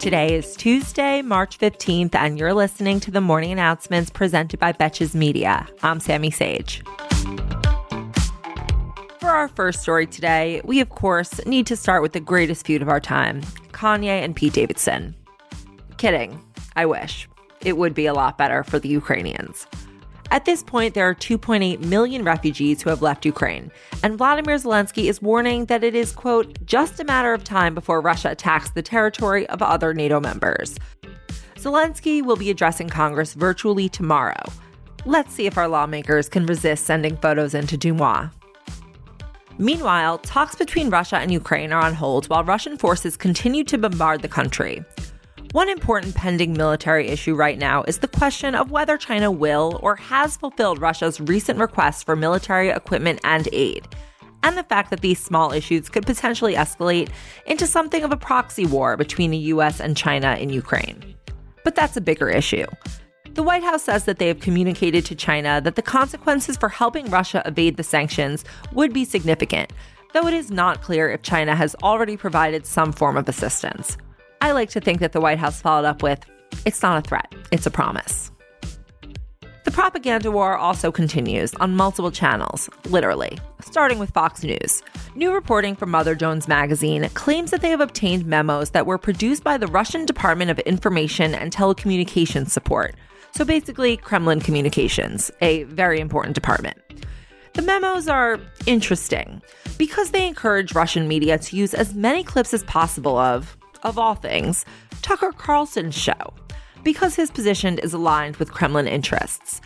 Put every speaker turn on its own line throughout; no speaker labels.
Today is Tuesday, March 15th, and you're listening to the morning announcements presented by Betches Media. I'm Sammy Sage. For our first story today, we of course need to start with the greatest feud of our time Kanye and Pete Davidson. Kidding. I wish. It would be a lot better for the Ukrainians. At this point, there are 2.8 million refugees who have left Ukraine, and Vladimir Zelensky is warning that it is, quote, just a matter of time before Russia attacks the territory of other NATO members. Zelensky will be addressing Congress virtually tomorrow. Let's see if our lawmakers can resist sending photos into Dumois. Meanwhile, talks between Russia and Ukraine are on hold while Russian forces continue to bombard the country. One important pending military issue right now is the question of whether China will or has fulfilled Russia's recent requests for military equipment and aid, and the fact that these small issues could potentially escalate into something of a proxy war between the US and China in Ukraine. But that's a bigger issue. The White House says that they have communicated to China that the consequences for helping Russia evade the sanctions would be significant, though it is not clear if China has already provided some form of assistance. I like to think that the White House followed up with, it's not a threat, it's a promise. The propaganda war also continues on multiple channels, literally, starting with Fox News. New reporting from Mother Jones magazine claims that they have obtained memos that were produced by the Russian Department of Information and Telecommunications Support. So basically, Kremlin Communications, a very important department. The memos are interesting because they encourage Russian media to use as many clips as possible of of all things, Tucker Carlson's show, because his position is aligned with Kremlin interests.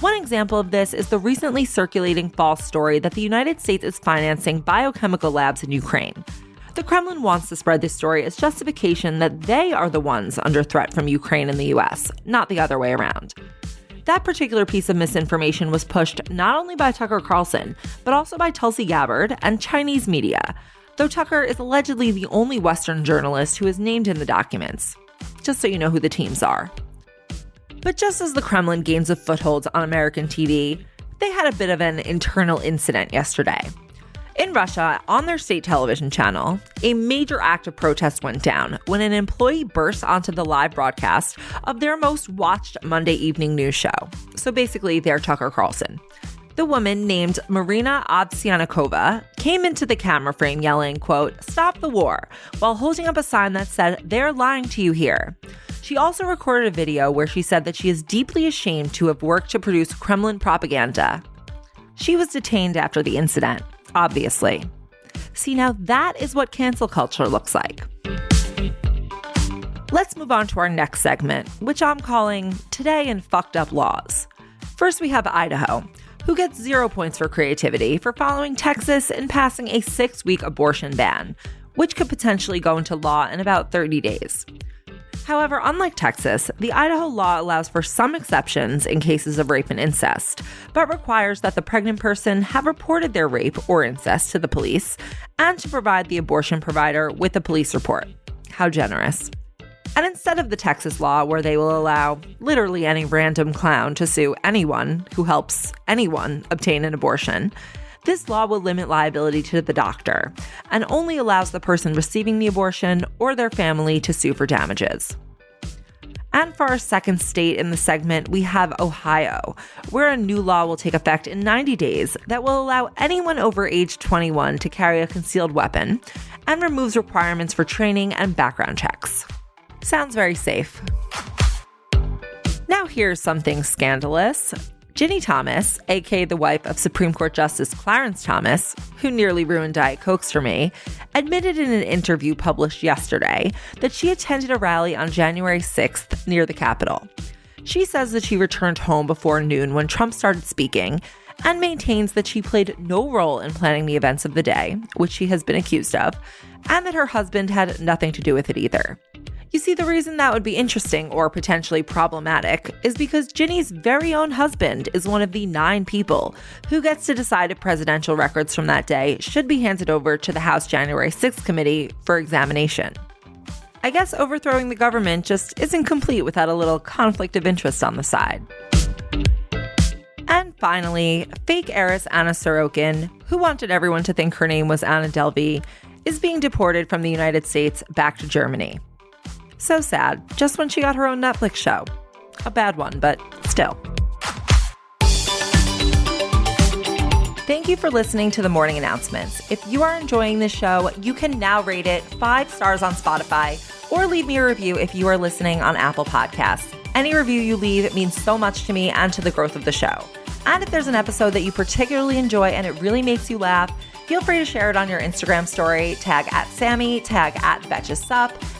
One example of this is the recently circulating false story that the United States is financing biochemical labs in Ukraine. The Kremlin wants to spread this story as justification that they are the ones under threat from Ukraine and the US, not the other way around. That particular piece of misinformation was pushed not only by Tucker Carlson, but also by Tulsi Gabbard and Chinese media, though Tucker is allegedly the only Western journalist who is named in the documents. Just so you know who the teams are. But just as the Kremlin gains a foothold on American TV, they had a bit of an internal incident yesterday. In Russia, on their state television channel, a major act of protest went down when an employee burst onto the live broadcast of their most watched Monday evening news show. So basically, their Tucker Carlson the woman named Marina Ovsyannikova came into the camera frame yelling, quote, stop the war, while holding up a sign that said, they're lying to you here. She also recorded a video where she said that she is deeply ashamed to have worked to produce Kremlin propaganda. She was detained after the incident, obviously. See, now that is what cancel culture looks like. Let's move on to our next segment, which I'm calling Today in Fucked Up Laws. First, we have Idaho, who gets zero points for creativity for following Texas in passing a six week abortion ban, which could potentially go into law in about 30 days. However, unlike Texas, the Idaho law allows for some exceptions in cases of rape and incest, but requires that the pregnant person have reported their rape or incest to the police and to provide the abortion provider with a police report. How generous. And instead of the Texas law, where they will allow literally any random clown to sue anyone who helps anyone obtain an abortion, this law will limit liability to the doctor and only allows the person receiving the abortion or their family to sue for damages. And for our second state in the segment, we have Ohio, where a new law will take effect in 90 days that will allow anyone over age 21 to carry a concealed weapon and removes requirements for training and background checks. Sounds very safe. Now, here's something scandalous. Ginny Thomas, aka the wife of Supreme Court Justice Clarence Thomas, who nearly ruined Diet Cokes for me, admitted in an interview published yesterday that she attended a rally on January 6th near the Capitol. She says that she returned home before noon when Trump started speaking and maintains that she played no role in planning the events of the day, which she has been accused of, and that her husband had nothing to do with it either. You see, the reason that would be interesting or potentially problematic is because Ginny's very own husband is one of the nine people who gets to decide if presidential records from that day should be handed over to the House January 6th committee for examination. I guess overthrowing the government just isn't complete without a little conflict of interest on the side. And finally, fake heiress Anna Sorokin, who wanted everyone to think her name was Anna Delvey, is being deported from the United States back to Germany. So sad, just when she got her own Netflix show. A bad one, but still. Thank you for listening to the morning announcements. If you are enjoying this show, you can now rate it five stars on Spotify or leave me a review if you are listening on Apple Podcasts. Any review you leave means so much to me and to the growth of the show. And if there's an episode that you particularly enjoy and it really makes you laugh, feel free to share it on your Instagram story, tag at Sammy, tag at Betches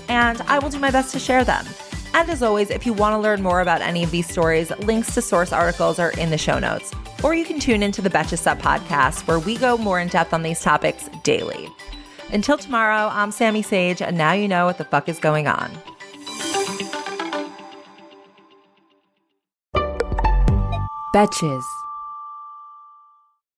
and I will do my best to share them. And as always, if you want to learn more about any of these stories, links to source articles are in the show notes. Or you can tune into the Betches Sup podcast, where we go more in depth on these topics daily. Until tomorrow, I'm Sammy Sage, and now you know what the fuck is going on.
Betches.